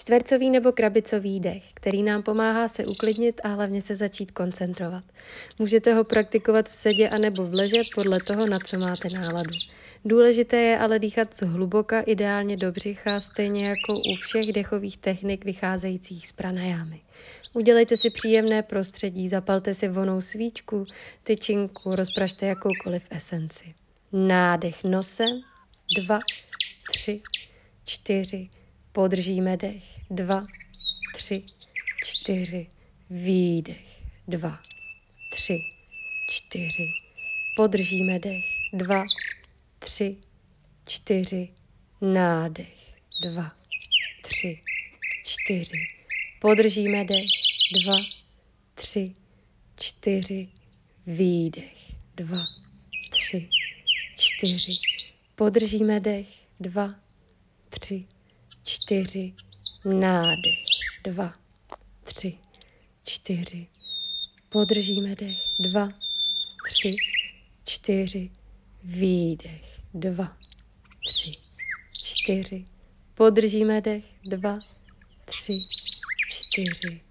Čtvercový nebo krabicový dech, který nám pomáhá se uklidnit a hlavně se začít koncentrovat. Můžete ho praktikovat v sedě a nebo v leže podle toho, na co máte náladu. Důležité je ale dýchat co hluboka, ideálně do břicha, stejně jako u všech dechových technik vycházejících z pranajámy. Udělejte si příjemné prostředí, zapalte si vonou svíčku, tyčinku, rozpražte jakoukoliv esenci. Nádech nosem, dva, tři, čtyři, podržíme dech, dva, tři, čtyři, výdech, dva, tři, čtyři, podržíme dech, dva, tři, čtyři, nádech, dva, tři, čtyři, podržíme dech, dva, tři, čtyři, výdech, dva, tři, čtyři, podržíme dech, dva, tři, čtyři, nádech, dva, tři, čtyři, podržíme dech, dva, tři, čtyři, výdech, dva, tři, čtyři, podržíme dech, dva, tři, čtyři.